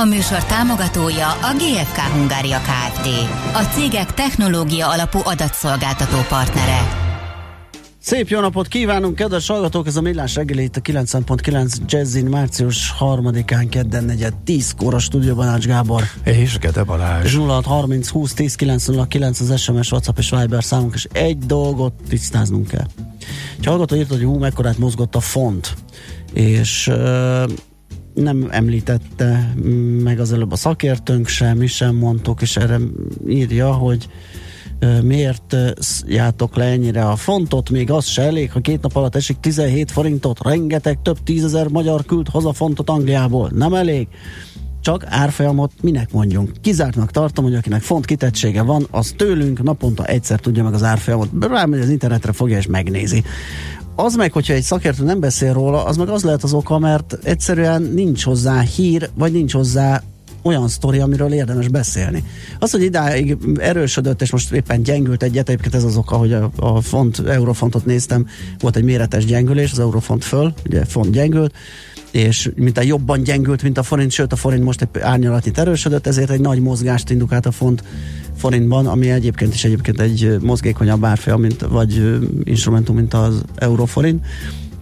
A műsor támogatója a GFK Hungária Kft. A cégek technológia alapú adatszolgáltató partnere. Szép jó napot kívánunk, kedves hallgatók! Ez a Millás reggeli itt a 9.9 Jazzin március 3-án kedden negyed 10 kóra stúdióban Ács Gábor. És Gede Balázs. 06 30 20 10 909 az SMS, WhatsApp és Viber számunk, és egy dolgot tisztáznunk kell. Egy hallgató írt, hogy hú, mekkorát mozgott a font, és uh, nem említette meg az előbb a szakértőnk sem, mi sem mondtuk, és erre írja, hogy miért játok le ennyire a fontot, még az se elég, ha két nap alatt esik 17 forintot, rengeteg több tízezer magyar küld haza fontot Angliából, nem elég? Csak árfolyamot minek mondjunk? Kizártnak tartom, hogy akinek font kitettsége van, az tőlünk naponta egyszer tudja meg az árfolyamot. Rámegy az internetre, fogja és megnézi az meg, hogyha egy szakértő nem beszél róla, az meg az lehet az oka, mert egyszerűen nincs hozzá hír, vagy nincs hozzá olyan sztori, amiről érdemes beszélni. Az, hogy idáig erősödött, és most éppen gyengült egyet, egyébként ez az oka, hogy a, a font, eurofontot néztem, volt egy méretes gyengülés, az eurofont föl, ugye font gyengült, és mint a jobban gyengült, mint a forint, sőt a forint most egy árnyalatit erősödött, ezért egy nagy mozgást indukált a font forintban, ami egyébként is egyébként egy mozgékonyabb árfolyam, mint, vagy instrumentum, mint az euróforint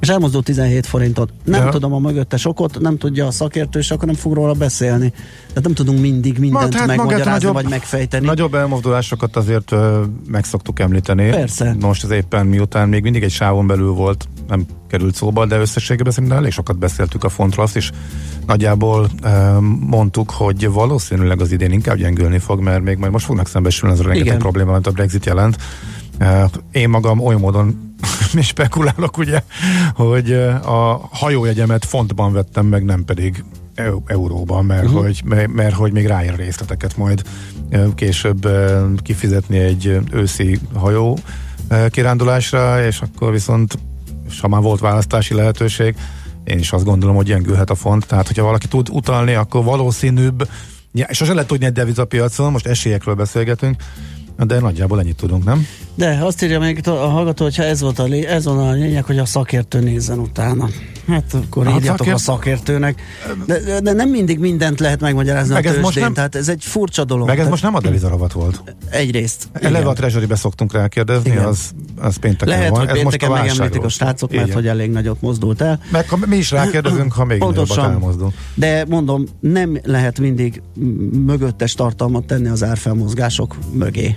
és elmozdult 17 forintot. Nem ja. tudom a mögöttes okot, nem tudja a szakértő, és akkor nem fog róla beszélni. Tehát nem tudunk mindig mindent hát megmagyarázni, nagyobb, vagy megfejteni. Nagyobb elmozdulásokat azért uh, meg szoktuk említeni. Persze. Most az éppen miután még mindig egy sávon belül volt, nem került szóba, de összességében szerintem elég sokat beszéltük a fontról, azt is nagyjából uh, mondtuk, hogy valószínűleg az idén inkább gyengülni fog, mert még majd most fognak szembesülni az a rengeteg probléma, amit a Brexit jelent. Uh, én magam oly módon mi spekulálok, ugye, hogy a hajójegyemet fontban vettem meg, nem pedig euróban, mert, uh-huh. hogy, mert, mert hogy még ráér részleteket majd később kifizetni egy őszi hajó kirándulásra, és akkor viszont, és ha már volt választási lehetőség, én is azt gondolom, hogy gyengülhet a font, tehát hogyha valaki tud utalni, akkor valószínűbb, ja, és sose lehet tudni egy devizapiacon, most esélyekről beszélgetünk, de nagyjából ennyit tudunk, nem? De azt írja még a hallgató, hogyha ez, volt a lé, ez van a lényeg, hogy a szakértő nézzen utána. Hát akkor hát írjatok szakért... a szakértőnek. De, de, nem mindig mindent lehet megmagyarázni meg a tőzsdén, most nem... tehát ez egy furcsa dolog. Meg ez tehát... most nem a devizaravat volt. Egyrészt. Eleve a treasury szoktunk rákérdezni, igen. az, az pénteken lehet, van. Hogy pénteken megemlítik a srácok, mert hogy elég nagyot mozdult el. Meg ha mi is rákérdezünk, ha még nagyobbat elmozdul. De mondom, nem lehet mindig mögöttes tartalmat tenni az árfelmozgások mögé.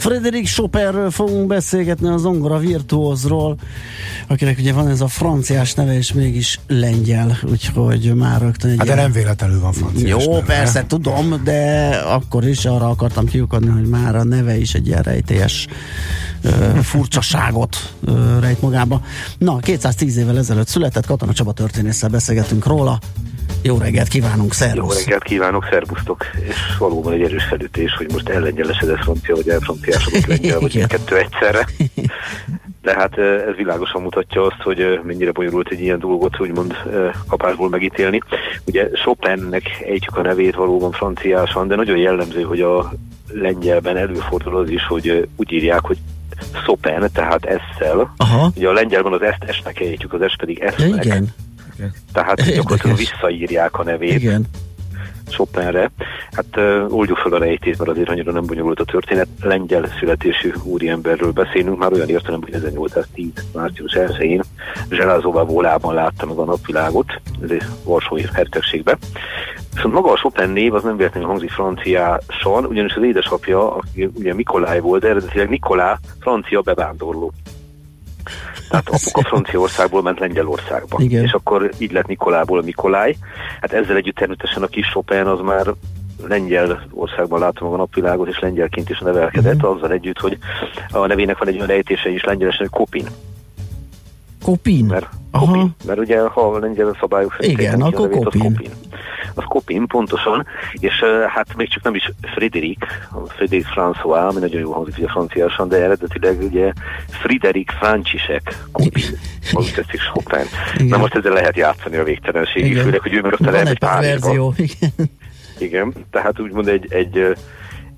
Frederik Chopinről fogunk beszélgetni az zongora virtuózról, akinek ugye van ez a franciás neve, és mégis lengyel, úgyhogy már rögtön egy Hát de nem véletlenül van franciás Jó, neve. persze, tudom, de akkor is arra akartam kiukadni, hogy már a neve is egy ilyen rejtélyes furcsaságot rejt magába. Na, 210 évvel ezelőtt született Katona Csaba történésszel beszélgetünk róla. Jó reggelt kívánunk, szervusz! Jó reggelt kívánok, szervusztok! És valóban egy erős felütés, hogy most ellengyelesedett francia, vagy elfranciásodott lengyel, vagy kettő egyszerre. De hát ez világosan mutatja azt, hogy mennyire bonyolult egy ilyen dolgot úgymond kapásból megítélni. Ugye Chopinnek ejtjük a nevét valóban franciásan, de nagyon jellemző, hogy a lengyelben előfordul az is, hogy úgy írják, hogy Chopin, tehát esszel. Aha. Ugye a lengyelben az ezt esnek ejtjük, az es pedig esznek. Ja, igen. Tehát gyakorlatilag visszaírják a nevét. Igen. Chopinre. Hát uh, oldjuk fel a rejtét, mert azért annyira nem bonyolult a történet. Lengyel születésű úriemberről beszélünk, már olyan értelem, hogy 1810. március 1-én Zselázóvá volában látta meg a napvilágot, ez egy Varsói hercegségbe. Viszont maga a Chopin név az nem véletlenül hangzik franciásan, ugyanis az édesapja, aki ugye Mikolaj volt, de eredetileg Nikolá francia bevándorló. Tehát apuka Franciaországból ment Lengyelországba. Igen. És akkor így lett Nikolából Mikolaj. Hát ezzel együtt természetesen a kis Chopin az már lengyel országban látom a napvilágot, és lengyelként is nevelkedett, uh-huh. azzal együtt, hogy a nevének van egy olyan ejtése is lengyelesen, hogy Kopin. Kopin? Mert, kopin, mert ugye ha lengyel szabályok szerint Igen, akkor nevét, kopin. Az kopin. Az kopin, pontosan, és hát még csak nem is Frédéric, Frédéric François, ami nagyon jó hangzik ugye franciásan, de eredetileg ugye Frédéric Francisek kopin, ahogy tetszik Chopin. Na most ezzel lehet játszani a végtelenségig, főleg, hogy ő meg ott a verzió, igen. Igen, tehát úgymond egy, egy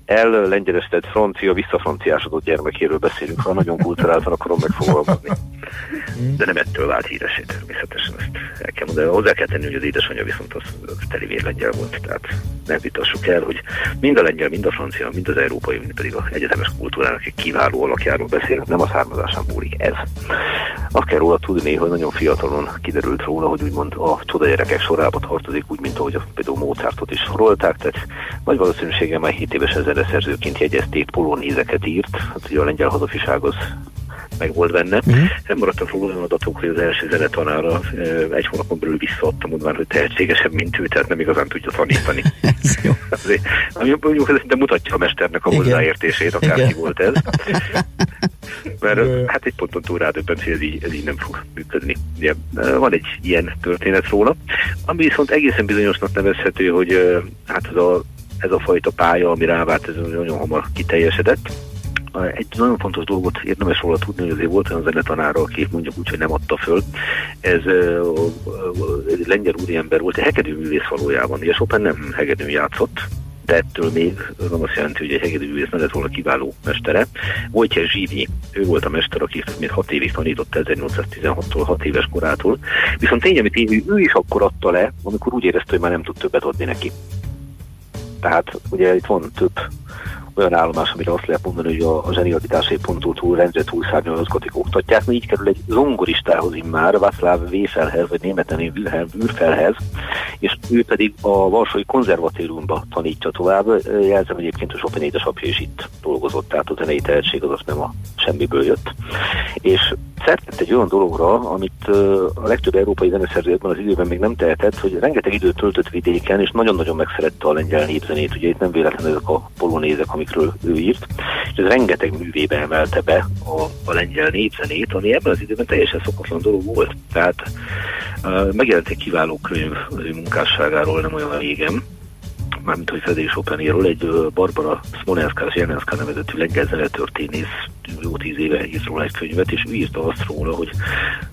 el-lengyelestett francia, visszafranciásodott gyermekéről beszélünk, ha nagyon kulturáltan akarom megfogalmazni. De nem ettől vált híresé természetesen, ezt el kell mondani. Hozzá kell tenni, hogy az édesanyja viszont az, az telivér lengyel volt, tehát ne vitassuk el, hogy mind a lengyel, mind a francia, mind az európai, mind pedig az egyetemes kultúrának egy kiváló alakjáról beszélünk, nem a származásán múlik ez. Azt kell róla tudni, hogy nagyon fiatalon kiderült róla, hogy úgymond a csodagyerekek sorába tartozik, úgy, mint ahogy például Mozartot is sorolták, tehát nagy valószínűséggel már 7 évesen zeneszerzőként jegyezték, polónézeket írt, hát ugye a lengyel hazafiság az meg volt benne. Uh-huh. Nem maradtak róla olyan adatok, hogy az első zenetanára egy hónapon belül visszaadta, mondván, hogy tehetségesebb, mint ő, tehát nem igazán tudja tanítani. ez jó. Azért, ami mondjuk ez de mutatja a mesternek a Igen. hozzáértését, akárki volt ez. Mert hát egy ponton túl rádöbbent, hogy ez így, ez így nem fog működni. Ugye, van egy ilyen történet róla, ami viszont egészen bizonyosnak nevezhető, hogy hát ez a ez a fajta pálya, ami rávált, ez nagyon hamar kiteljesedett. Egy nagyon fontos dolgot érdemes róla tudni, hogy azért volt olyan zenetanára, aki mondjuk úgy, hogy nem adta föl. Ez egy lengyel úriember volt, egy hegedű művész valójában. Ugye Chopin nem hegedűn játszott, de ettől még nem azt jelenti, hogy egy hegedűművész ne lett volna kiváló mestere. Wojciech Zsívi, ő volt a mester, aki még hat évig tanított 1816-tól, 6 éves korától. Viszont tény, amit én, ő is akkor adta le, amikor úgy érezte, hogy már nem tud többet adni neki. Tehát ugye itt van több olyan állomás, amire azt lehet mondani, hogy a, a zsenialitásai ponttól túl rendre túlszárnyalazgatik oktatják, így kerül egy zongoristához immár, Václav Véfelhez, vagy németen Wilhelm Würfelhez, és ő pedig a Varsói Konzervatóriumba tanítja tovább. Jelzem egyébként, a Chopin édesapja is itt dolgozott, tehát a zenei tehetség az azt nem a semmiből jött. És szertett egy olyan dologra, amit a legtöbb európai zeneszerzőkben az időben még nem tehetett, hogy rengeteg időt töltött vidéken, és nagyon-nagyon megszerette a lengyel népzenét. Ugye itt nem véletlenül ezek a polonézek, amikről ő írt, és ez rengeteg művébe emelte be a, a lengyel népzenét, ami ebben az időben teljesen szokatlan dolog volt. Tehát uh, megjelent egy kiváló könyv az ő munkásságáról nem olyan régen, mármint hogy Fedés Chopinról, egy Barbara Smolenska Zsernenszka nevezetű lengyel zenetörténész jó tíz éve írt róla egy könyvet, és ő írta azt róla, hogy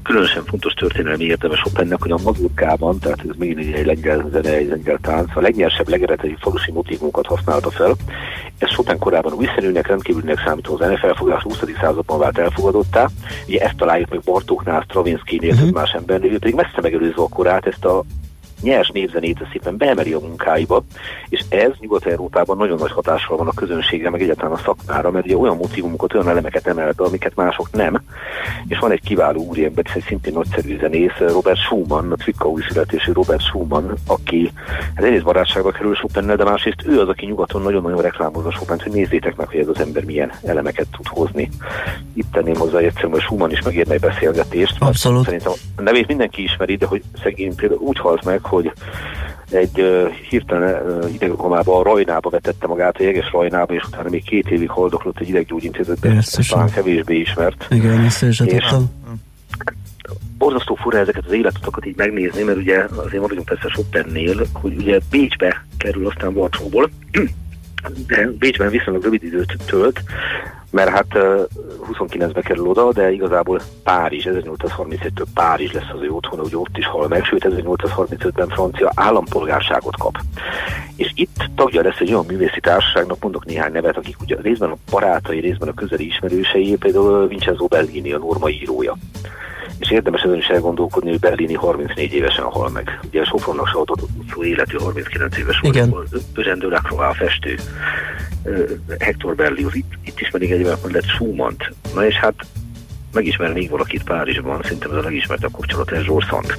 különösen fontos történelmi érdemes Chopinnek, hogy a mazurkában, tehát ez még egy lengyel zene, egy lengyel tánc, a legnyersebb, legeredeti falusi motívumokat használta fel. Ez Chopin korában újszerűnek, rendkívülnek számító zenefelfogás 20. században vált elfogadottá. Ugye ezt találjuk meg Bartóknál, Stravinsky-nél, uh-huh. más embernél, pedig messze megelőzve a korát ezt a nyers névzenét szépen beemeli a munkáiba, és ez Nyugat-Európában nagyon nagy hatással van a közönségre, meg egyáltalán a szakmára, mert ugye olyan motivumokat, olyan elemeket emel be, amiket mások nem. És van egy kiváló úriember, egy szintén nagyszerű zenész, Robert Schumann, a Cvikkaui születésű Robert Schumann, aki hát egyrészt barátságba kerül Chopinnel, de másrészt ő az, aki nyugaton nagyon-nagyon reklámozza Chopin, hogy nézzétek meg, hogy ez az ember milyen elemeket tud hozni. Itt tenném hozzá egyszerűen, hogy Schumann is megérne egy beszélgetést. Abszolút. Szerintem a nevét mindenki ismeri, de hogy szegény például úgy halt meg, hogy egy uh, hirtelen uh, idegkomában a Rajnába vetette magát, a jeges Rajnába, és utána még két évig haldoklott egy ideggyógyintézetben, talán kevésbé ismert. Igen, ezt is borzasztó fura ezeket az életutakat így megnézni, mert ugye azért maradjunk persze sok pennél, hogy ugye Bécsbe kerül aztán Varsóból, de Bécsben viszonylag rövid időt tölt, mert hát 29-be kerül oda, de igazából Párizs, 1831-től Párizs lesz az ő otthona, hogy ott is hal meg, sőt 1835-ben francia állampolgárságot kap. És itt tagja lesz egy olyan művészi társaságnak, mondok néhány nevet, akik ugye részben a barátai, részben a közeli ismerősei, például Vincenzo Bellini, a norma írója és érdemes ezen is elgondolkodni, hogy Berlini 34 évesen hal meg. Ugye a Sofronnak se adott szó életű 39 éves volt. Eugène Delacroix, a festő, Hector Berlioz, itt, itt ismerik egy hogy lett schumann Na és hát megismernék valakit Párizsban, szerintem ez a legismertebb kapcsolat, ez Zsór Szand.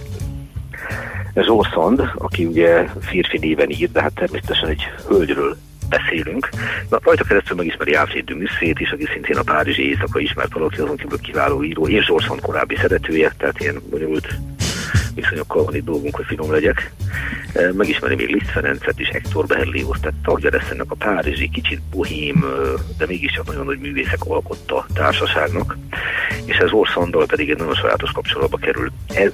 Zsór Szand, aki ugye férfi néven ír, de hát természetesen egy hölgyről beszélünk. Na, rajta keresztül megismeri Alfred de is, aki szintén a Párizsi éjszaka ismert valaki, azon kívül kiváló író, és Zsorszon korábbi szeretője, tehát ilyen bonyolult viszonyokkal van itt dolgunk, hogy finom legyek. Megismeri még Liszt Ferencet is, Hector Berlioz, tehát tagja lesz ennek a párizsi, kicsit bohém, de mégiscsak nagyon nagy művészek alkotta társaságnak, és ez Orszandal pedig egy nagyon sajátos kapcsolatba kerül. Ez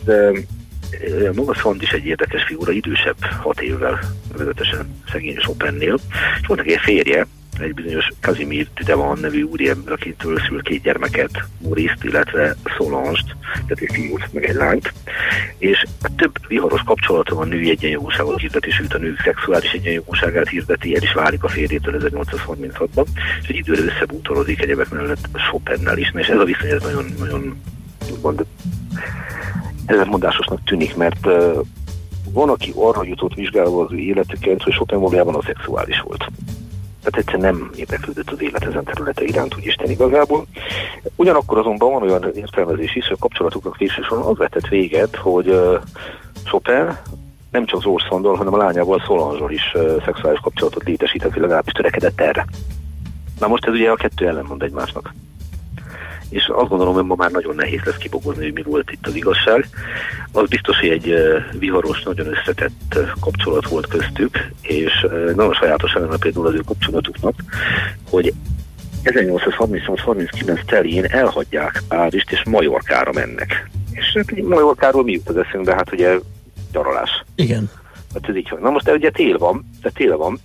maga Szand is egy érdekes figura, idősebb hat évvel, vezetesen szegény Chopinnél, és volt egy férje, egy bizonyos Kazimir Tüdevan nevű úriember, akitől szül két gyermeket, Maurice-t, illetve Solange-t, tehát egy fiút, meg egy lányt, és több viharos kapcsolata van női egyenjogúságot hirdeti, sőt a nők szexuális egyenjogúságát hirdeti, el is válik a férjétől 1836-ban, és egy időre összebútorodik egyebek mellett Chopinnel is, és ez a viszony ez nagyon, nagyon úgymond ezermondásosnak tűnik, mert van, aki arra jutott vizsgálva az ő életüket, hogy Chopin valójában a szexuális volt tehát egyszerűen nem érdeklődött az élet ezen területe iránt, úgy Isten igazából. Ugyanakkor azonban van olyan értelmezés is, hogy a kapcsolatuknak végsősorban az vetett véget, hogy uh, Chopin nem csak Zsors Szandor, hanem a lányával Solange is szexuális kapcsolatot létesített, vagy legalábbis törekedett erre. Na most ez ugye a kettő ellenmond egymásnak és azt gondolom, hogy ma már nagyon nehéz lesz kibogozni, hogy mi volt itt az igazság. Az biztos, hogy egy viharos, nagyon összetett kapcsolat volt köztük, és nagyon sajátos lenne például az ő kapcsolatuknak, hogy 1838-39 telén elhagyják Párizst, és Majorkára mennek. És hát Majorkáról mi jut az eszünkbe? Hát ugye gyaralás. Igen. Hát ez így van. Na most ugye tél van, de tél van,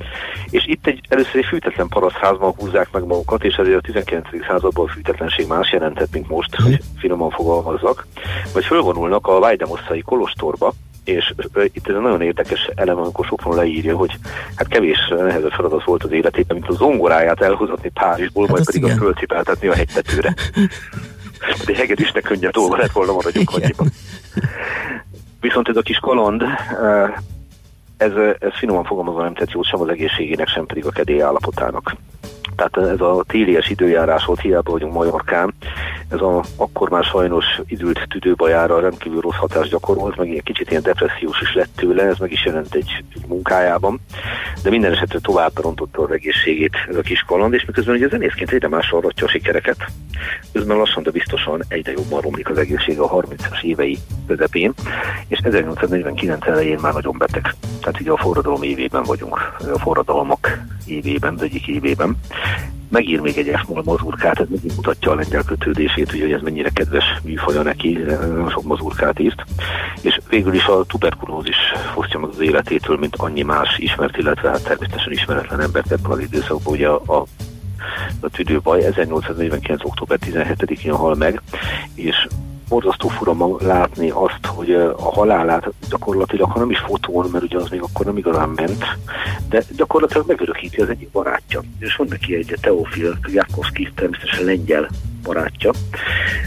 és itt egy, először egy fűtetlen parasztházban húzzák meg magukat, és ezért a 19. században a fűtetlenség más jelentett, mint most, hogy finoman fogalmazzak, vagy fölvonulnak a Vajdemosszai kolostorba, és itt ez egy nagyon érdekes elem, amikor Sopron leírja, hogy hát kevés nehezebb feladat volt az életében, mint a zongoráját elhozatni Párizsból, hát majd pedig igen. a fölcipeltetni a hegytetőre. De hegedűsnek könnyebb dolga lett volna maradjunk annyiban. Viszont ez a kis kaland ez, ez finoman fogalmazva nem tett jót sem az egészségének, sem pedig a kedély állapotának. Tehát ez a télies időjárás volt, hiába vagyunk Majorkán, ez a akkor már sajnos időlt tüdőbajára rendkívül rossz hatást gyakorolt, meg egy kicsit ilyen depressziós is lett tőle, ez meg is jelent egy, egy munkájában, de minden esetre tovább rontotta az egészségét ez a kis kaland, és miközben ugye zenészként egyre másra aratja a sikereket, közben lassan, de biztosan egyre jobban romlik az egészsége a 30-as évei közepén, és 1849 elején már nagyon beteg. Tehát ugye a forradalom évében vagyunk, a forradalmak évében, az egyik évében megír még egy esmol mazurkát, ez megint mutatja a lengyel kötődését, ugye, hogy ez mennyire kedves műfaja neki, nagyon sok mazurkát írt, és végül is a tuberkulózis fosztja meg az életétől, mint annyi más ismert, illetve hát természetesen ismeretlen embert ebben az időszakban, ugye a, a a tüdőbaj 1849. október 17-én hal meg, és borzasztó fura látni azt, hogy a halálát gyakorlatilag, ha nem is fotón, mert ugye az még akkor nem igazán ment, de gyakorlatilag megörökíti az egyik barátja. És van neki egy Teofil Jakovszki, természetesen lengyel barátja,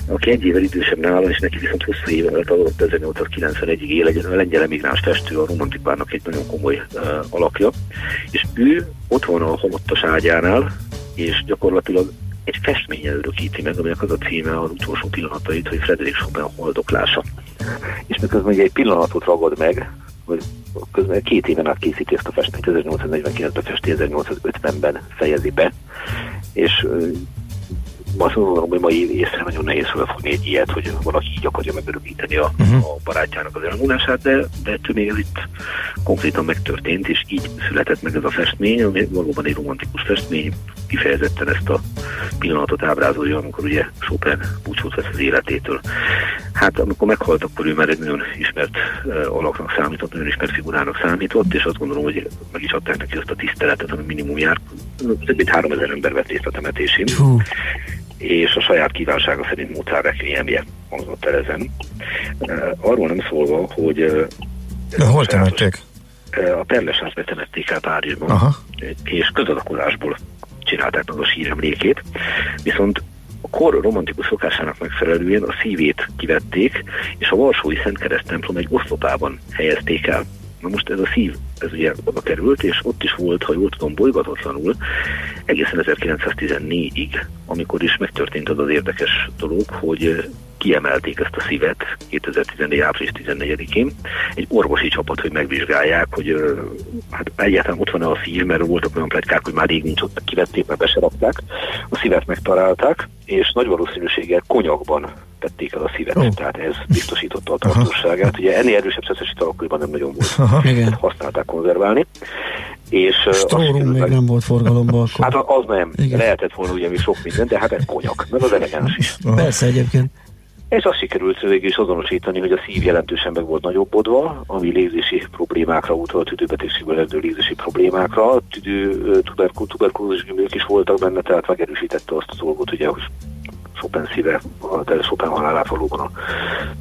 aki egy évvel idősebb nála, és neki viszont hosszú éve adott 1891-ig él egy lengyel emigráns testő, a romantikárnak egy nagyon komoly uh, alakja, és ő ott van a halottas ágyánál, és gyakorlatilag egy festménye örökíti meg, aminek az a címe az utolsó pillanatait, hogy Frederik Chopin holdoklása. És miközben egy pillanatot ragad meg, hogy közben két éven át készíti ezt a festményt, 1849-ben festi, 1850-ben fejezi be, és azt gondolom, hogy mai észre nagyon nehéz felfogni egy ilyet, hogy valaki így akarja megörökíteni a, uh-huh. a barátjának az elmúlását, de, de ettől még ez itt konkrétan megtörtént, és így született meg ez a festmény, ami valóban egy romantikus festmény, kifejezetten ezt a pillanatot ábrázolja, amikor ugye Chopin búcsút vesz az életétől. Hát amikor meghalt, akkor ő már egy nagyon ismert uh, alaknak számított, nagyon ismert figurának számított, és azt gondolom, hogy meg is adták neki azt a tiszteletet, ami minimum jár. Több mint 3000 ember vett részt a temetésén. Uh és a saját kívánsága szerint Mozart requiemje hangzott el ezen. Arról nem szólva, hogy De hol temették? A Perlesázbe temették el Párizsban, Aha. és közadakozásból csinálták meg a síremlékét, viszont a kor romantikus szokásának megfelelően a szívét kivették, és a Varsói Szentkereszt templom egy oszlopában helyezték el. Na most ez a szív, ez ugye oda került, és ott is volt, ha jól tudom, bolygatatlanul egészen 1914-ig, amikor is megtörtént az az érdekes dolog, hogy kiemelték ezt a szívet 2014. április 14-én. Egy orvosi csapat, hogy megvizsgálják, hogy hát egyáltalán ott van-e a szív, mert voltak olyan pletykák, hogy már rég nincs ott, kivették, mert beserakták. A szívet megtalálták, és nagy valószínűséggel konyakban tették el a szívet, oh. tehát ez biztosította a tartóságát. Ugye ennél erősebb szeszes ital nem nagyon volt, Aha. használták konzerválni. És Strórum még meg... nem volt forgalomban akkor. Hát az nem. Igen. Lehetett volna ugye még sok minden, de hát ez konyak, meg az elegáns is. Aha. Persze egyébként. És azt sikerült végül is azonosítani, hogy a szív jelentősen meg volt nagyobbodva, ami légzési problémákra utalt, tüdőbetegségből eredő légzési problémákra. Tüdő, tuberkul, tuberkulózis is voltak benne, tehát megerősítette azt a dolgot, ugye, hogy Chopin szíve, de Chopin halálát valóban a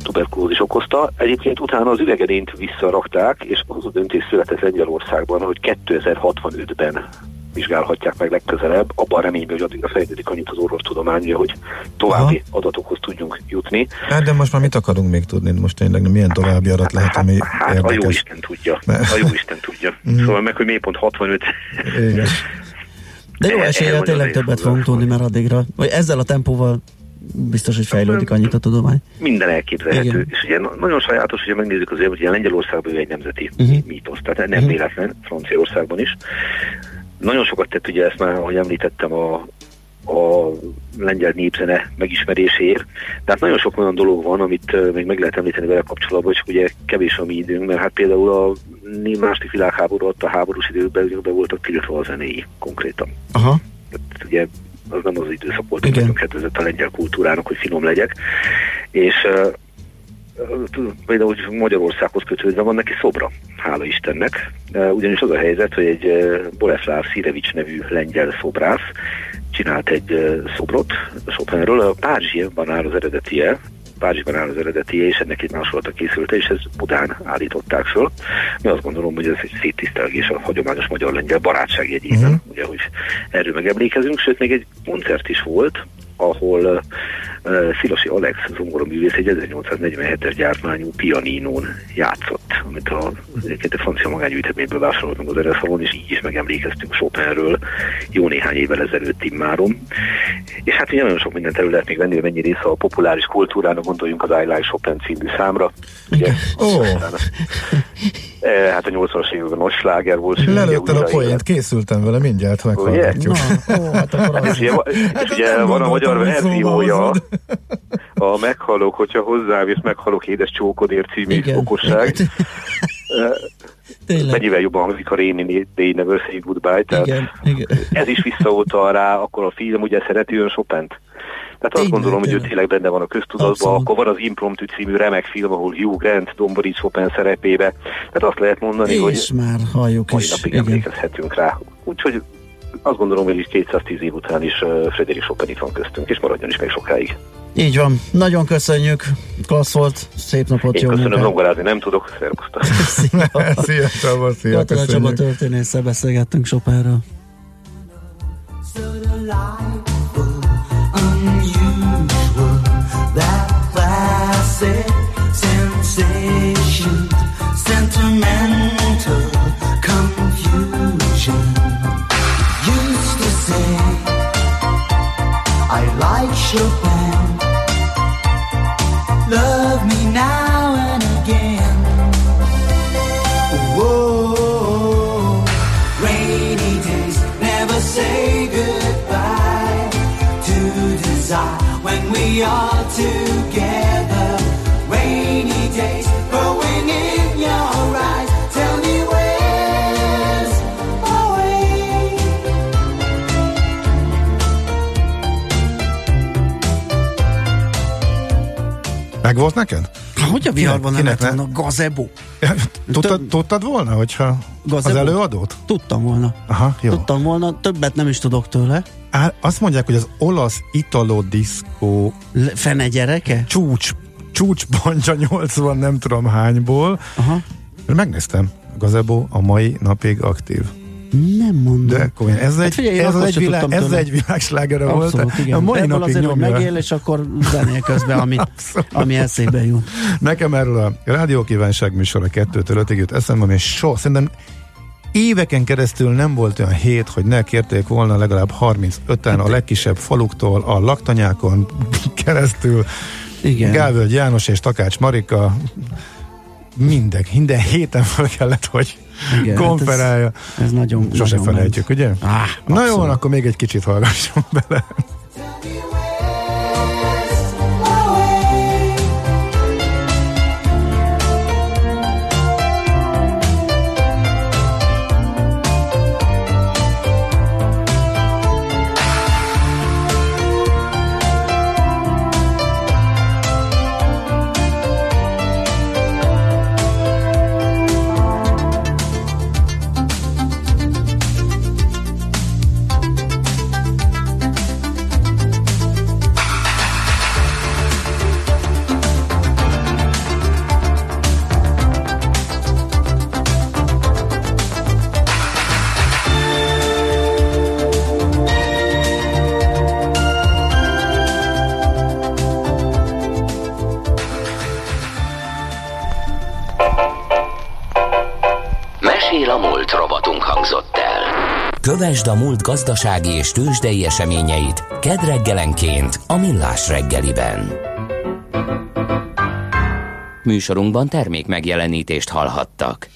tuberkulózis okozta. Egyébként utána az üvegedényt visszarakták, és az a döntés született Lengyelországban, hogy 2065-ben vizsgálhatják meg legközelebb, abban a reményben, hogy addigra fejlődik annyit az orvostudomány, hogy további Aha. adatokhoz tudjunk jutni. Hát de most már mit akarunk még tudni? Most tényleg milyen további adat lehet, ami hát, hát érdekes? a jó Isten tudja. A jó Isten tudja. Mm. Szóval meg, hogy miért pont 65. De jó eséllyel tényleg többet fogunk tudni, mert addigra, vagy ezzel a tempóval biztos, hogy fejlődik annyit a tudomány. Minden elképzelhető. Igen. És ugye nagyon sajátos, hogyha megnézzük azért, hogy Lengyelországban egy nemzeti uh-huh. mítosz, tehát nem uh-huh. véletlen Franciaországban is. Nagyon sokat tett ugye ezt már, ahogy említettem, a, a lengyel népzene megismeréséért. Tehát nagyon sok olyan dolog van, amit még meg lehet említeni vele kapcsolatban, csak ugye kevés a mi időnk, mert hát például a második világháború ott a háborús időkben be voltak tiltva a zenéi konkrétan. Aha. Tehát ugye az nem az időszak volt, hogy kedvezett a lengyel kultúrának, hogy finom legyek. És például Magyarországhoz kötődve van neki szobra, hála Istennek. Ugyanis az a helyzet, hogy egy Boleszláv Szirevics nevű lengyel szobrász csinált egy szobrot Chopinről, a Párizsiban áll az eredetie, Párizsban áll az eredetie, és ennek egy másolata készülte, és ez Budán állították föl. Mi azt gondolom, hogy ez egy széttisztelgés a hagyományos magyar-lengyel barátság jegyében, uh-huh. ugye, hogy erről megemlékezünk, sőt, még egy koncert is volt, ahol uh, Szilasi Alex zongoroművész egy 1847-es gyártmányú pianinón játszott, amit a, a francia magánygyűjteményből vásárolt meg az ereszalon, és így is megemlékeztünk Chopinről jó néhány évvel ezelőtt immárom. És hát ugye nagyon sok minden terület még venni, mennyi része a populáris kultúrának, gondoljunk az I Like Chopin című számra. Ugye, oh. Hát a 80-as években nagy sláger volt. Lelőtted a poént, készültem vele, mindjárt meghallgatjuk. Na, ó, hát akkor és ugye, és ugye van a magyar verziója, a meghalok, hogyha hozzám, és meghalok édes csókodért című Igen. okosság. Tényleg. Mennyivel jobban hangzik a Réni They Never Say Goodbye. Tehát igen, igen. Ez is visszautal rá, akkor a film ugye szereti ön Chopin-t. Tehát azt gondolom, hogy ő tényleg benne van a köztudatban, akkor van az Impromptu című remek film, ahol Hugh Grant, Domboric Chopin szerepébe. Tehát azt lehet mondani, és hogy már halljuk mai is. napig igen. emlékezhetünk rá. Úgyhogy azt gondolom, hogy 210 év után is Frederick Chopin itt van köztünk, és maradjon is még sokáig. Így van. Nagyon köszönjük. Klassz volt. Szép napot, Én jó köszönöm, zongorázni nem tudok. Szervusztok. szia. szia, Csaba, szia. Katona Csaba történésszel beszélgettünk Chopinről. Sentimental confusion used to say I like Chopin love me now and again. Whoa, rainy days never say goodbye to desire when we are together. Meg volt neked? Hogy a viharban nem lett volna gazebo? Tudtad, tudtad volna, hogyha gazebo? az előadót? Tudtam volna. Aha, jó. Tudtam volna, többet nem is tudok tőle. Á, azt mondják, hogy az olasz italo disco fene gyereke? Csúcs, csúcspontja 80 nem tudom hányból. Aha. Megnéztem, gazebo a mai napig aktív. Nem mondom. De komolyan, ez hát egy, figyelj, ez, egy, világ, ez egy világslágere volt. Igen. A mai Ebből napig azért, nyomja. hogy megél, és akkor zenél közben, ami, ami eszébe jut. Nekem erről a rádió kívánság műsor a kettőtől ötig jut eszembe, és so, szerintem éveken keresztül nem volt olyan hét, hogy ne kérték volna legalább 35-en a legkisebb faluktól, a laktanyákon keresztül Igen. Gálvölgy János és Takács Marika minden, minden héten fel kellett, hogy Igen, konferálja. Hát ez, ez nagyon Sose nagyon felejtjük, ment. ugye? Ah, Na jó, akkor még egy kicsit hallgassunk bele. Kövesd a múlt gazdasági és tőzsdei eseményeit kedd reggelenként a Millás reggeliben. Műsorunkban termék megjelenítést hallhattak.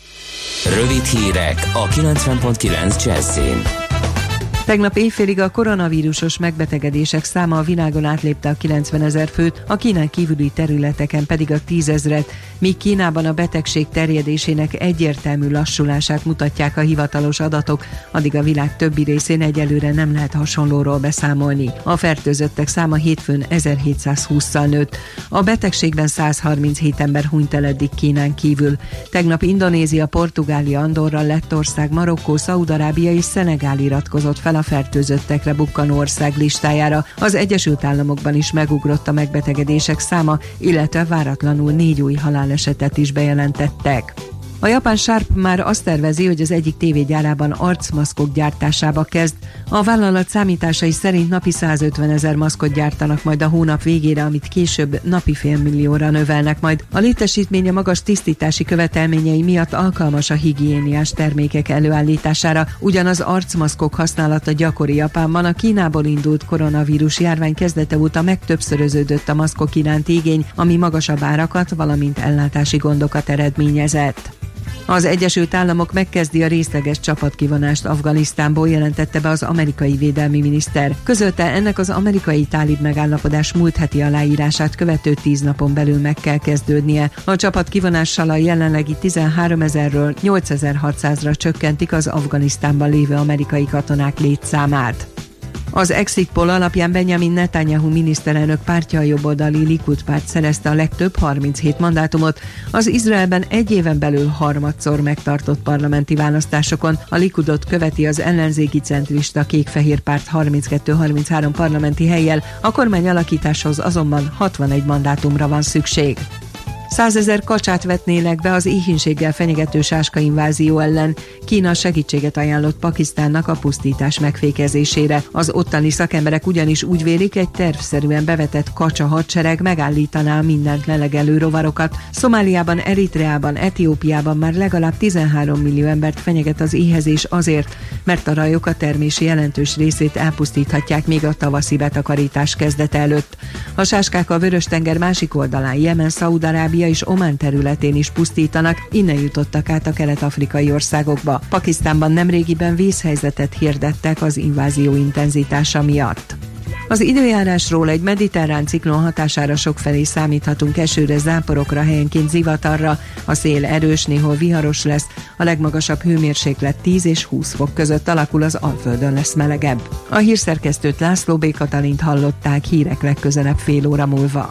Rövid hírek a 90.9 Jazzin. Tegnap éjfélig a koronavírusos megbetegedések száma a világon átlépte a 90 ezer főt, a Kínán kívüli területeken pedig a 10 ezret, míg Kínában a betegség terjedésének egyértelmű lassulását mutatják a hivatalos adatok, addig a világ többi részén egyelőre nem lehet hasonlóról beszámolni. A fertőzöttek száma hétfőn 1720-szal nőtt. A betegségben 137 ember hunyt el eddig Kínán kívül. Tegnap Indonézia, Portugália, Andorra, Lettország, Marokkó, Szaudarábia és Szenegál iratkozott fel a fertőzöttekre bukkanó ország listájára. Az Egyesült Államokban is megugrott a megbetegedések száma, illetve váratlanul négy új halálesetet is bejelentettek. A japán Sharp már azt tervezi, hogy az egyik tévégyárában arcmaszkok gyártásába kezd. A vállalat számításai szerint napi 150 ezer maszkot gyártanak majd a hónap végére, amit később napi félmillióra növelnek majd. A létesítménye magas tisztítási követelményei miatt alkalmas a higiéniás termékek előállítására. Ugyanaz arcmaszkok használata gyakori Japánban a Kínából indult koronavírus járvány kezdete óta megtöbbszöröződött a maszkok iránti igény, ami magasabb árakat, valamint ellátási gondokat eredményezett. Az Egyesült Államok megkezdi a részleges csapatkivonást Afganisztánból, jelentette be az amerikai védelmi miniszter. Közölte ennek az amerikai tálib megállapodás múlt heti aláírását követő tíz napon belül meg kell kezdődnie. A csapat kivonással a jelenlegi 13 ezerről 8600-ra csökkentik az Afganisztánban lévő amerikai katonák létszámát. Az exit poll alapján Benjamin Netanyahu miniszterelnök pártja a jobboldali Likud párt szerezte a legtöbb 37 mandátumot az Izraelben egy éven belül harmadszor megtartott parlamenti választásokon. A Likudot követi az ellenzéki centrista kék-fehér párt 32-33 parlamenti helyjel, a kormány alakításhoz azonban 61 mandátumra van szükség. Százezer kacsát vetnének be az éhínséggel fenyegető sáska invázió ellen. Kína segítséget ajánlott Pakisztánnak a pusztítás megfékezésére. Az ottani szakemberek ugyanis úgy vélik, egy tervszerűen bevetett kacsa hadsereg megállítaná mindent lelegelő rovarokat. Szomáliában, Eritreában, Etiópiában már legalább 13 millió embert fenyeget az éhezés azért, mert a rajok a termési jelentős részét elpusztíthatják még a tavaszi betakarítás kezdete előtt. A sáskák a Vörös-tenger másik oldalán, Jemen, Szaudarábia és Omán területén is pusztítanak, innen jutottak át a kelet-afrikai országokba. Pakisztánban nemrégiben vízhelyzetet hirdettek az invázió intenzitása miatt. Az időjárásról egy mediterrán ciklon hatására sokfelé számíthatunk esőre, záporokra, helyenként zivatarra. A szél erős, néhol viharos lesz, a legmagasabb hőmérséklet 10 és 20 fok között alakul, az Alföldön lesz melegebb. A hírszerkesztőt László B. Katalint hallották hírek legközelebb fél óra múlva.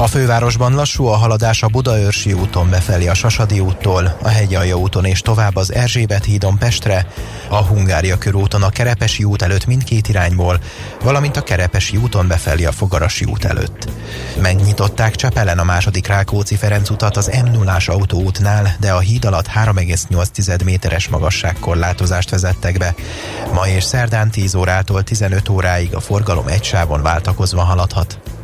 a fővárosban lassú a haladás a Budaörsi úton befelé a Sasadi úttól, a Hegyalja úton és tovább az Erzsébet hídon Pestre, a Hungária körúton a Kerepesi út előtt mindkét irányból, valamint a Kerepesi úton befelé a Fogarasi út előtt. Megnyitották Csepelen a második Rákóczi-Ferenc utat az m 0 autóútnál, de a híd alatt 3,8 méteres magasságkorlátozást vezettek be. Ma és szerdán 10 órától 15 óráig a forgalom egy sávon váltakozva haladhat.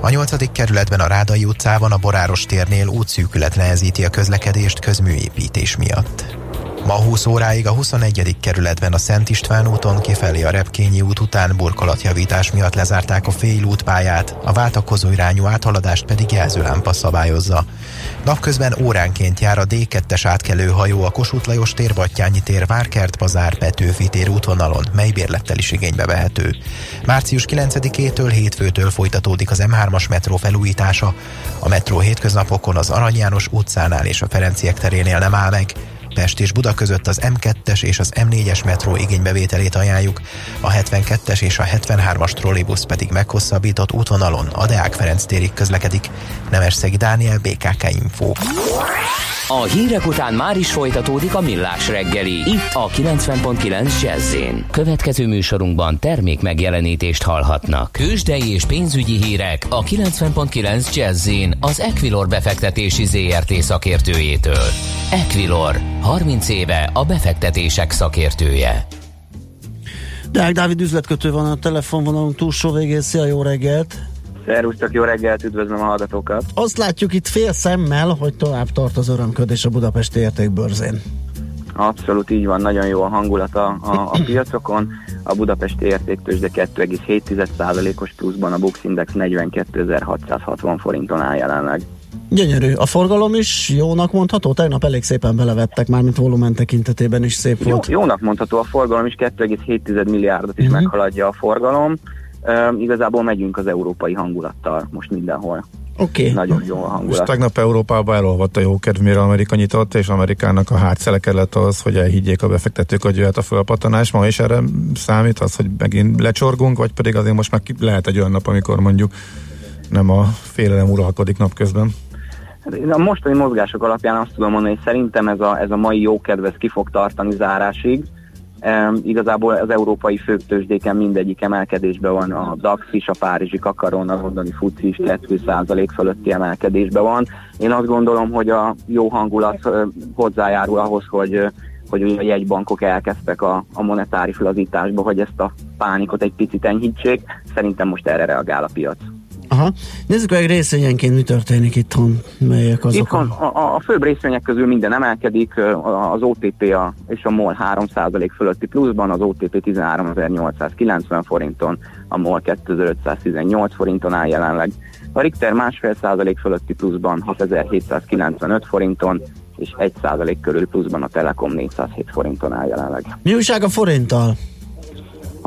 A 8. kerületben a Rádai utcában a Boráros térnél útszűkület nehezíti a közlekedést közműépítés miatt. Ma 20 óráig a 21. kerületben a Szent István úton kifelé a Repkényi út után burkolatjavítás miatt lezárták a félútpályát, a váltakozó irányú áthaladást pedig jelzőlámpa szabályozza. Napközben óránként jár a D2-es átkelő hajó a Kossuth Lajos tér, Battyányi tér, Várkert, Bazár, Petőfi tér útvonalon, mely bérlettel is igénybe vehető. Március 9-től hétfőtől folytatódik az M3-as metró felújítása. A metró hétköznapokon az Arany János utcánál és a Ferenciek terénél nem áll meg, Pest és Buda között az M2-es és az M4-es metró igénybevételét ajánljuk, a 72-es és a 73-as trollibusz pedig meghosszabbított útvonalon a Deák Ferenc térig közlekedik. Nemesszegi Dániel, BKK Info. A hírek után már is folytatódik a millás reggeli. Itt a 90.9 jazz Következő műsorunkban termék megjelenítést hallhatnak. Kősdei és pénzügyi hírek a 90.9 jazz az Equilor befektetési ZRT szakértőjétől. Equilor, 30 éve a befektetések szakértője. Deák Dávid üzletkötő van a telefonvonalunk túlsó végén. Szia, jó reggelt! Szervusztok, jó reggelt, üdvözlöm a hallgatókat! Azt látjuk itt fél szemmel, hogy tovább tart az örömködés a Budapesti értékbörzén. Abszolút így van, nagyon jó a hangulat a, a, a piacokon. A Budapesti értéktősde 2,7%-os pluszban, a Bux Index 42.660 forinton áll jelenleg. Gyönyörű. A forgalom is jónak mondható? Tegnap elég szépen belevettek, már mint volumen tekintetében is szép volt. Jó, jónak mondható a forgalom is, 2,7 milliárdot is uh-huh. meghaladja a forgalom. Uh, igazából megyünk az európai hangulattal most mindenhol. Oké. Okay. Nagyon jó a hangulat. És tegnap Európában elolvadt a jó kedv, mire Amerika nyitott, és Amerikának a hátszele kellett az, hogy elhiggyék a befektetők, hogy jöhet a fölpatanás. Ma is erre számít az, hogy megint lecsorgunk, vagy pedig azért most már lehet egy olyan nap, amikor mondjuk nem a félelem uralkodik napközben? A mostani mozgások alapján azt tudom mondani, hogy szerintem ez a, ez a mai jó kedvez ki fog tartani zárásig. E, igazából az európai főtősdéken mindegyik emelkedésben van, a DAX is, a Párizsi Kakaron, a londoni FUCI is 2% fölötti emelkedésben van. Én azt gondolom, hogy a jó hangulat hozzájárul ahhoz, hogy hogy a jegybankok elkezdtek a, a monetáris lazításba, hogy ezt a pánikot egy picit enyhítsék. Szerintem most erre reagál a piac. Aha. Nézzük meg részvényenként mi történik itthon, melyek azok. Itthon a, a, a főbb részvények közül minden emelkedik, az OTP a, és a MOL 3% fölötti pluszban, az OTP 13.890 forinton, a MOL 2518 forinton áll jelenleg. A Richter másfél százalék fölötti pluszban 6795 forinton, és 1 százalék körül pluszban a Telekom 407 forinton áll jelenleg. Mi újság a forinttal?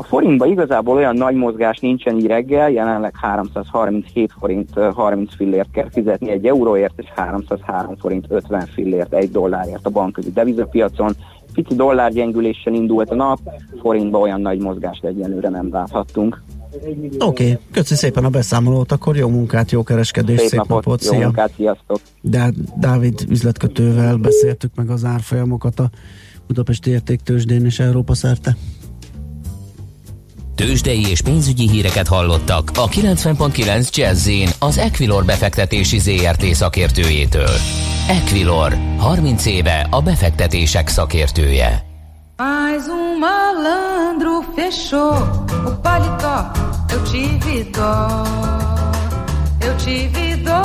A forintban igazából olyan nagy mozgás nincsen így reggel, jelenleg 337 forint 30 fillért kell fizetni egy euróért, és 303 forint 50 fillért egy dollárért a bankközi devizapiacon. Pici dollárgyengüléssel indult a nap, forintban olyan nagy mozgást egyenlőre nem láthattunk. Oké, okay. köszi szépen a beszámolót, akkor jó munkát, jó kereskedést, szép, szép napot, napot szia. Jó munkát, sziasztok! De Dávid üzletkötővel beszéltük meg az árfolyamokat a Budapesti Értéktősdén és Európa szerte. Tőzsdei és pénzügyi híreket hallottak a 90.9 jazz az Equilor befektetési ZRT szakértőjétől. Equilor, 30 éve a befektetések szakértője. Mais um malandro fechou o paletó, eu tive dó, eu tive dó.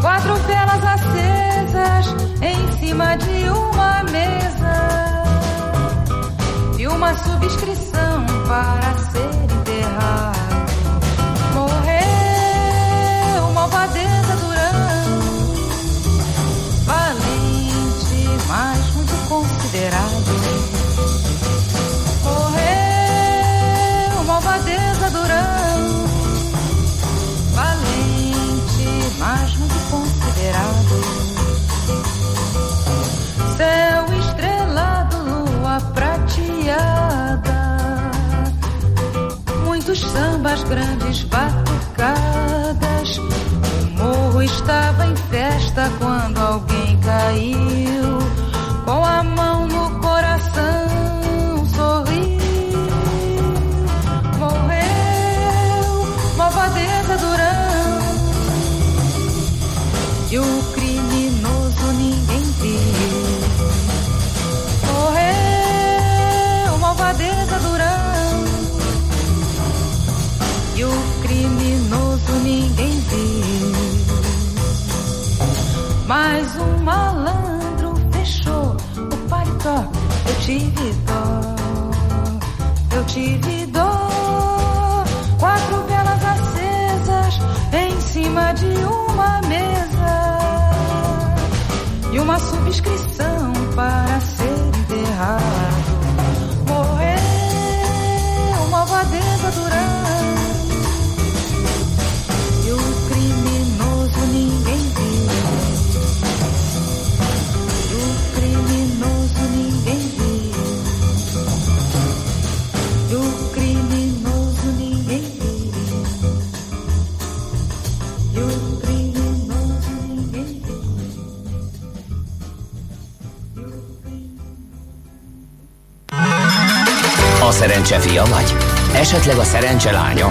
Quatro velas acesas em cima de uma mesa uma subscrição para ser enterrado. grandes batalhas. Uma szerencse fia vagy? Esetleg a szerencse lánya?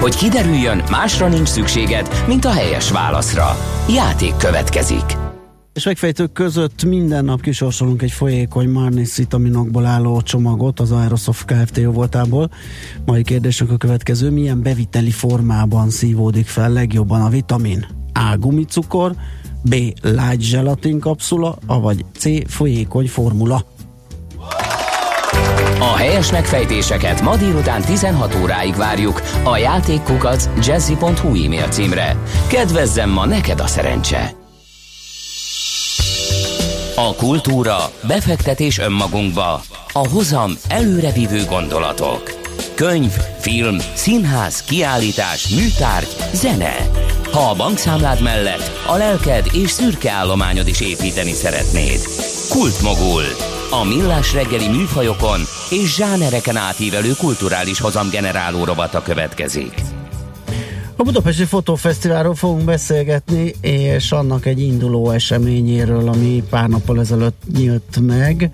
Hogy kiderüljön, másra nincs szükséged, mint a helyes válaszra. Játék következik. És megfejtők között minden nap kisorsolunk egy folyékony Marnis vitaminokból álló csomagot az Aerosoft Kft. jóvoltából. Mai kérdésünk a következő, milyen beviteli formában szívódik fel legjobban a vitamin? A. Gumicukor, B. Lágy zselatin kapszula, avagy C. Folyékony formula. A helyes megfejtéseket ma délután 16 óráig várjuk a játékkukac jazzy.hu e-mail címre. Kedvezzem ma neked a szerencse! A kultúra, befektetés önmagunkba, a hozam előrevívő gondolatok. Könyv, film, színház, kiállítás, műtárgy, zene. Ha a bankszámlád mellett a lelked és szürke állományod is építeni szeretnéd. Kultmogul. A millás reggeli műfajokon és zsánereken átívelő kulturális hozamgeneráló rovata következik. A Budapesti Fotófesztiválról fogunk beszélgetni, és annak egy induló eseményéről, ami pár nappal ezelőtt nyílt meg.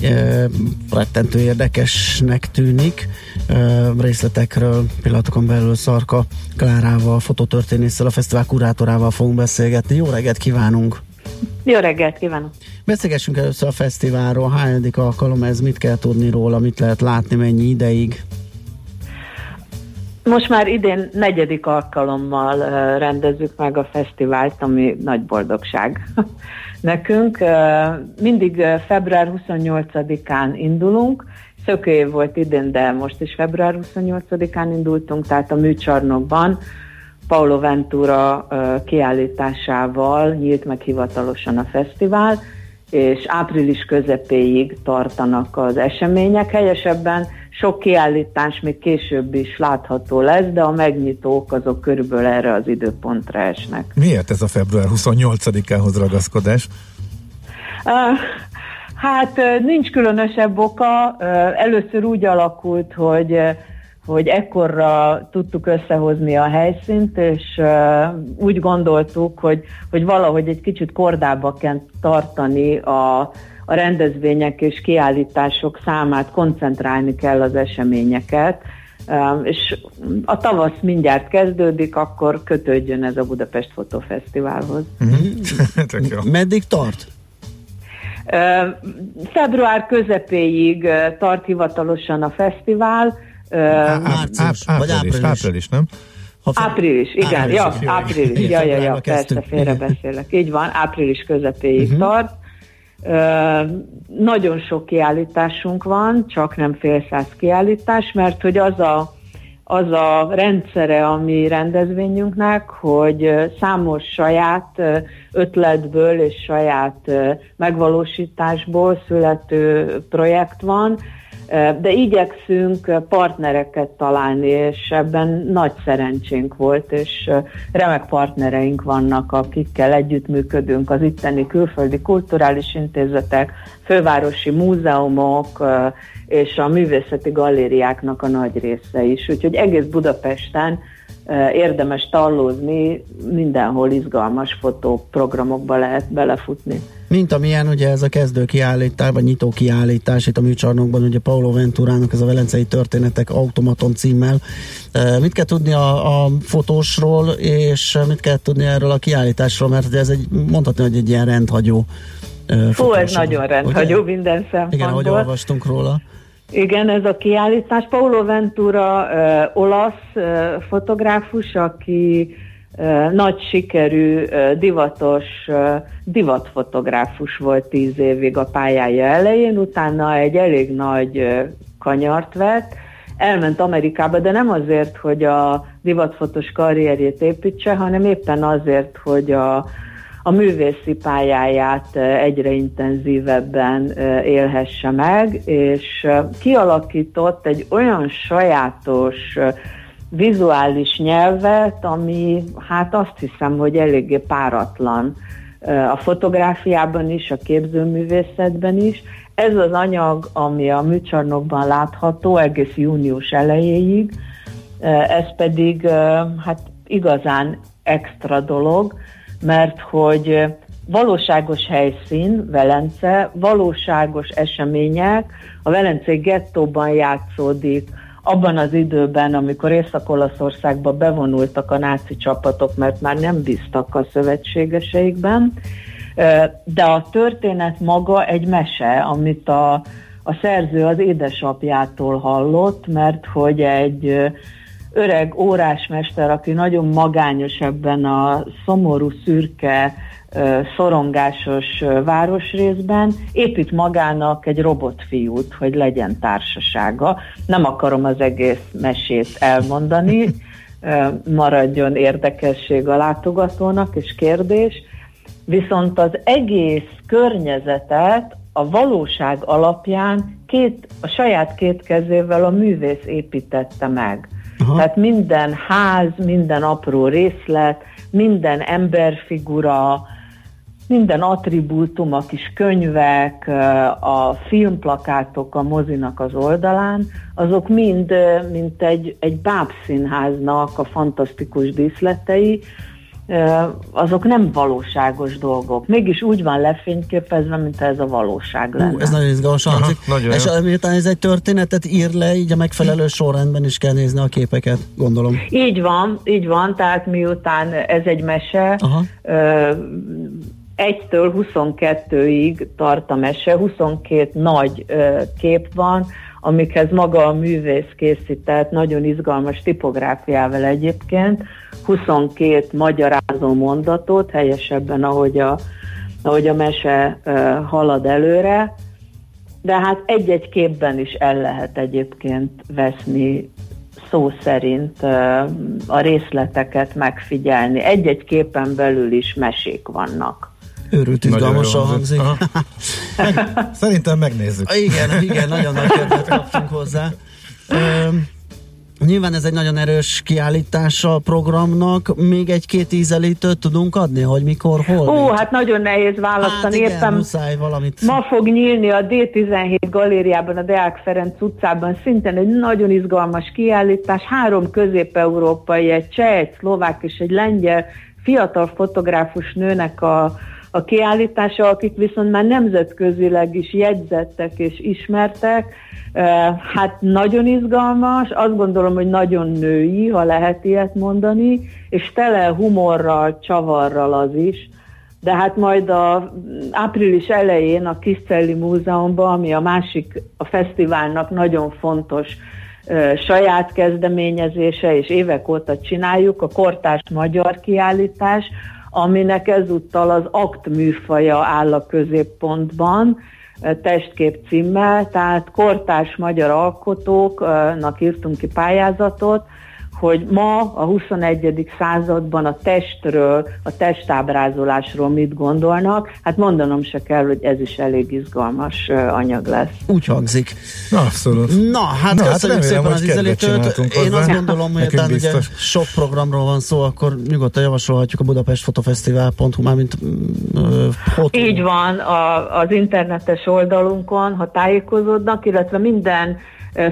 E, rettentő érdekesnek tűnik. E, részletekről pillanatokon belül Szarka Klárával, fototörténésszel, a fesztivál kurátorával fogunk beszélgetni. Jó reggelt kívánunk! Jó reggelt kívánok! Beszélgessünk először a fesztiválról. Hányadik alkalom ez? Mit kell tudni róla? Mit lehet látni? Mennyi ideig? Most már idén negyedik alkalommal rendezzük meg a fesztivált, ami nagy boldogság nekünk. Mindig február 28-án indulunk, szökőév volt idén, de most is február 28-án indultunk, tehát a műcsarnokban Paulo Ventura kiállításával nyílt meg hivatalosan a fesztivál, és április közepéig tartanak az események. Helyesebben sok kiállítás még később is látható lesz, de a megnyitók azok körülbelül erre az időpontra esnek. Miért ez a február 28-ához ragaszkodás? Uh, hát nincs különösebb oka. Először úgy alakult, hogy hogy ekkorra tudtuk összehozni a helyszínt, és uh, úgy gondoltuk, hogy, hogy valahogy egy kicsit kordába kell tartani a, a rendezvények és kiállítások számát, koncentrálni kell az eseményeket, uh, és a tavasz mindjárt kezdődik, akkor kötődjön ez a Budapest Fotofesztiválhoz. Mm-hmm. Meddig tart? Uh, február közepéig tart hivatalosan a fesztivál, Március, vagy április. április, nem? Ha fel... Április, igen, április, ja, jó, április, igen, ja, ja, ja, persze, félrebeszélek. Így van, április közepéig uh-huh. tart. Uh, nagyon sok kiállításunk van, csak nem fél száz kiállítás, mert hogy az a, az a rendszere a mi rendezvényünknek, hogy számos saját ötletből és saját megvalósításból születő projekt van, de igyekszünk partnereket találni, és ebben nagy szerencsénk volt, és remek partnereink vannak, akikkel együttműködünk, az itteni külföldi kulturális intézetek, fővárosi múzeumok, és a művészeti galériáknak a nagy része is. Úgyhogy egész Budapesten érdemes tallózni, mindenhol izgalmas fotóprogramokba lehet belefutni. Mint amilyen ugye ez a kezdő kiállítás, vagy nyitó kiállítás itt a műcsarnokban, ugye Paulo Venturának ez a Velencei Történetek Automaton címmel. Mit kell tudni a, a fotósról, és mit kell tudni erről a kiállításról, mert ez egy, mondhatni, hogy egy ilyen rendhagyó Fú, ez nagyon rendhagyó ugye? minden szempontból. Igen, ahogy olvastunk róla. Igen, ez a kiállítás. Paulo Ventura uh, olasz uh, fotográfus, aki nagy sikerű, divatos divatfotográfus volt tíz évig a pályája elején, utána egy elég nagy kanyart vett, elment Amerikába, de nem azért, hogy a divatfotos karrierjét építse, hanem éppen azért, hogy a, a művészi pályáját egyre intenzívebben élhesse meg, és kialakított egy olyan sajátos vizuális nyelvet, ami hát azt hiszem, hogy eléggé páratlan a fotográfiában is, a képzőművészetben is. Ez az anyag, ami a műcsarnokban látható egész június elejéig, ez pedig hát igazán extra dolog, mert hogy valóságos helyszín, Velence, valóságos események, a Velencei gettóban játszódik, abban az időben, amikor Észak-Olaszországba bevonultak a náci csapatok, mert már nem bíztak a szövetségeseikben, de a történet maga egy mese, amit a, a szerző az édesapjától hallott, mert hogy egy öreg órásmester, aki nagyon magányos ebben a szomorú, szürke, szorongásos városrészben, épít magának egy robotfiút, hogy legyen társasága. Nem akarom az egész mesét elmondani, maradjon érdekesség a látogatónak és kérdés, viszont az egész környezetet a valóság alapján két, a saját két kezével a művész építette meg. Aha. Tehát minden ház, minden apró részlet, minden emberfigura, minden attribútum, a kis könyvek, a filmplakátok a mozinak az oldalán, azok mind, mint egy, egy bábszínháznak a fantasztikus díszletei, azok nem valóságos dolgok. Mégis úgy van lefényképezve, mint ez a valóság lenne. Uh, ez nagyon izgalmas hangzik. És miután ez egy történetet ír le, így a megfelelő sorrendben is kell nézni a képeket, gondolom. Így van, így van, tehát miután ez egy mese, Aha. 1-től 22-ig tart a mese, 22 nagy kép van, amikhez maga a művész készített, nagyon izgalmas tipográfiával egyébként, 22 magyarázó mondatot, helyesebben, ahogy a, ahogy a mese halad előre, de hát egy-egy képben is el lehet egyébként veszni szó szerint a részleteket megfigyelni. Egy-egy képen belül is mesék vannak. Őrült izgalmasan hangzik. Szerintem megnézzük. Igen, igen, nagyon nagy kedvet kaptunk hozzá. Nyilván ez egy nagyon erős kiállítás a programnak. Még egy-két ízelítőt tudunk adni, hogy mikor, hol? Ó, hát nagyon nehéz választani. Hát igen, Éppen muszáj valamit. Ma fog nyílni a D17 galériában, a Deák Ferenc utcában szintén egy nagyon izgalmas kiállítás. Három közép-európai, egy cseh, egy szlovák és egy lengyel fiatal fotográfus nőnek a a kiállítása, akik viszont már nemzetközileg is jegyzettek és ismertek. Hát nagyon izgalmas, azt gondolom, hogy nagyon női, ha lehet ilyet mondani, és tele humorral, csavarral az is. De hát majd a április elején a Kiszelli Múzeumban, ami a másik, a fesztiválnak nagyon fontos saját kezdeményezése, és évek óta csináljuk, a Kortárs Magyar Kiállítás, aminek ezúttal az akt műfaja áll a középpontban, eh, testkép címmel, tehát kortárs magyar alkotóknak írtunk ki pályázatot, hogy ma a 21. században a testről, a testábrázolásról mit gondolnak. Hát mondanom se kell, hogy ez is elég izgalmas anyag lesz. Úgy hangzik. Na, abszolút. Na, hát Na, köszönjük hát szépen az ízelítőt. Én azt gondolom, hogy talán ugye sok programról van szó, akkor nyugodtan javasolhatjuk a Budapest Fotofesztivál.hu, mármint fotó. Így van, a, az internetes oldalunkon, ha tájékozódnak, illetve minden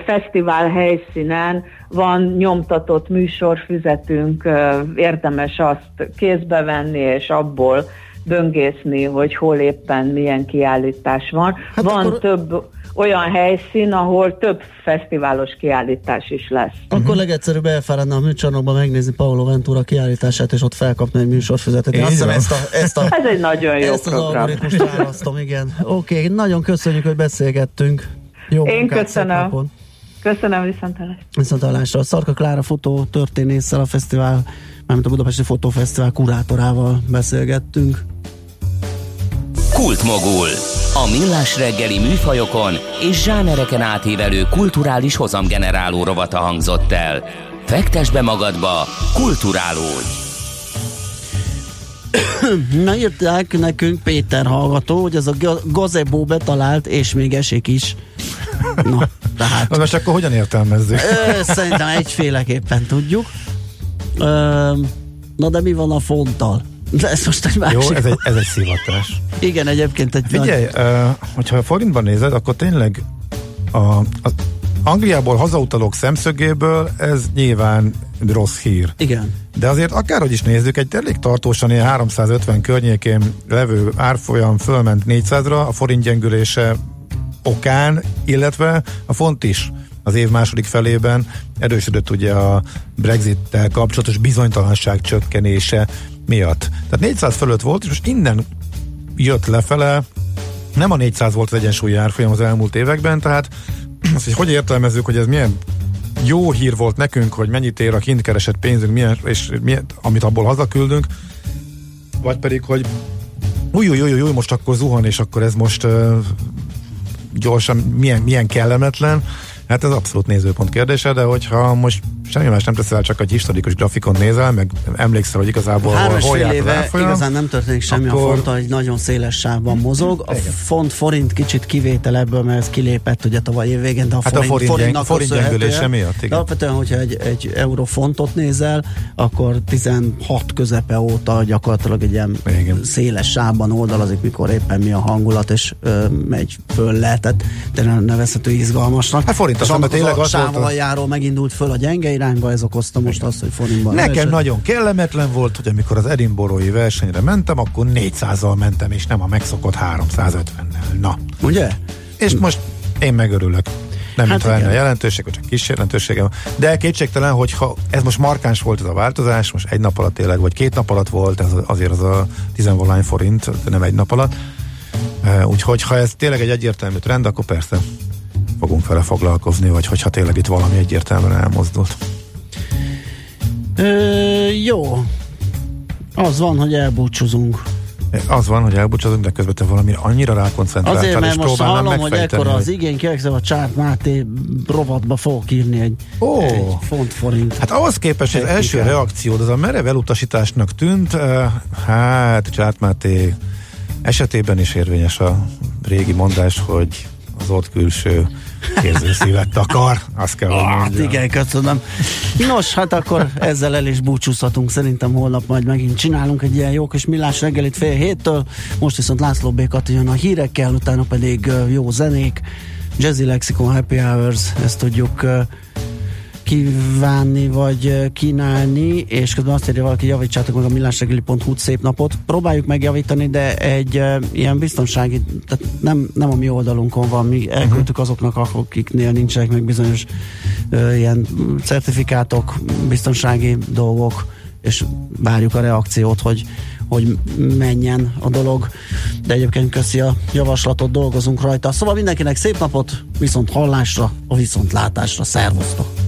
fesztivál helyszínen van nyomtatott műsorfüzetünk, érdemes azt kézbe venni, és abból böngészni, hogy hol éppen milyen kiállítás van. Hát van akkor... több olyan helyszín, ahol több fesztiválos kiállítás is lesz. Akkor uh-huh. legegyszerűbb elfáradna a műcsarnokba megnézni Paolo Ventura kiállítását, és ott felkapni egy műsorfüzetet. Én azt hiszem ezt, a, ezt, a, Ez egy nagyon jó ezt program. az algoritmust választom, igen. Oké, okay, nagyon köszönjük, hogy beszélgettünk. Jó Én köszönöm. Köszönöm, viszontalásra. Viszontalásra. Szarka Klára fotó történésszel a fesztivál, mármint a Budapesti Fotófesztivál kurátorával beszélgettünk. Kultmogul. A millás reggeli műfajokon és zsánereken átívelő kulturális hozamgeneráló rovata hangzott el. Fektes be magadba, kulturálódj! Na írták nekünk Péter hallgató, hogy ez a gazebo betalált, és még esik is. Na, tehát... Most akkor hogyan értelmezzük? Ö, szerintem egyféleképpen tudjuk. Ö, na de mi van a fonttal? De ez most egy másik. Jó, ez egy, ez egy szivatás. Igen, egyébként egy Figyelj, nagy... uh, hogyha a forintban nézed, akkor tényleg a, a Angliából hazautalók szemszögéből ez nyilván rossz hír. Igen. De azért akárhogy is nézzük, egy elég tartósan ilyen 350 környékén levő árfolyam fölment 400-ra, a forint gyengülése okán, illetve a font is az év második felében erősödött ugye a Brexit-tel kapcsolatos bizonytalanság csökkenése miatt. Tehát 400 fölött volt, és most innen jött lefele, nem a 400 volt az egyensúlyi árfolyam az elmúlt években, tehát azt, hogy hogy értelmezzük, hogy ez milyen jó hír volt nekünk, hogy mennyit ér a kint keresett pénzünk, milyen, és milyen, amit abból hazaküldünk, vagy pedig, hogy új, új, új, új, most akkor zuhan, és akkor ez most uh, gyorsan milyen, milyen kellemetlen. Hát ez abszolút nézőpont kérdése, de hogyha most semmi más nem teszel, csak egy historikus grafikon nézel, meg emlékszel, hogy igazából Három hol, hol éve igazán nem történik semmi, akkor... a font egy nagyon széles sávban mozog. A Igen. font forint kicsit kivétel ebből, mert ez kilépett ugye tavaly év végén, de a hát forint, a forint, forintnak forint gyengülése miatt. Igen. De alapvetően, hogyha egy, egy eurofontot nézel, akkor 16 közepe óta gyakorlatilag egy ilyen Igen. széles sávban oldalazik, mikor éppen mi a hangulat, és ö, megy föl le, tehát tényleg nevezhető izgalmasnak. Hát forint, és az, tényleg az, az volt, megindult föl a gyenge irányba, ez okozta most azt, hogy forintban. Nekem leesett. nagyon kellemetlen volt, hogy amikor az Edinburghi versenyre mentem, akkor 400-al mentem, és nem a megszokott 350-nel. Na. Ugye? És most én megörülök. Nem hát lenne jelentőség, vagy csak kis jelentősége. De kétségtelen, hogyha ez most markáns volt ez a változás, most egy nap alatt tényleg, vagy két nap alatt volt, ez azért az a tizenvalány forint, nem egy nap alatt. Úgyhogy ha ez tényleg egy egyértelmű trend, akkor persze fogunk vele foglalkozni, vagy hogyha tényleg itt valami egyértelműen elmozdult. Ö, jó. Az van, hogy elbúcsúzunk. Az van, hogy elbúcsúzunk, de közben te valami annyira rákoncentráltál, Azért, mert most hallom, hogy ekkora az igény, kérlek, a Csárt Máté rovatba fogok írni egy, oh. egy font forint. Hát ahhoz képest az első reakció, az a merev elutasításnak tűnt, hát Csárt Máté esetében is érvényes a régi mondás, hogy az ott külső szívet akar, azt kell, hogy ah, mondjam. Igen, köszönöm. Nos, hát akkor ezzel el is búcsúzhatunk. Szerintem holnap majd megint csinálunk egy ilyen jó kis millás reggelit fél héttől. Most viszont László B. jön a hírekkel, utána pedig jó zenék. Jazzy Lexicon Happy Hours, ezt tudjuk kívánni, vagy kínálni, és közben azt írja valaki, javítsátok meg a millásregeli.hu szép napot. Próbáljuk megjavítani, de egy ilyen biztonsági, tehát nem, nem a mi oldalunkon van, mi elküldtük azoknak, akiknél nincsenek meg bizonyos ilyen certifikátok, biztonsági dolgok, és várjuk a reakciót, hogy hogy menjen a dolog, de egyébként köszi a javaslatot, dolgozunk rajta. Szóval mindenkinek szép napot, viszont hallásra, a viszontlátásra, szervusztok!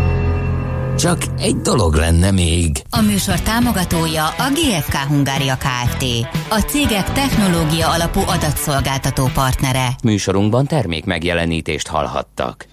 Csak egy dolog lenne még. A műsor támogatója a GFK Hungária Kft. A cégek technológia alapú adatszolgáltató partnere. Műsorunkban termék megjelenítést hallhattak.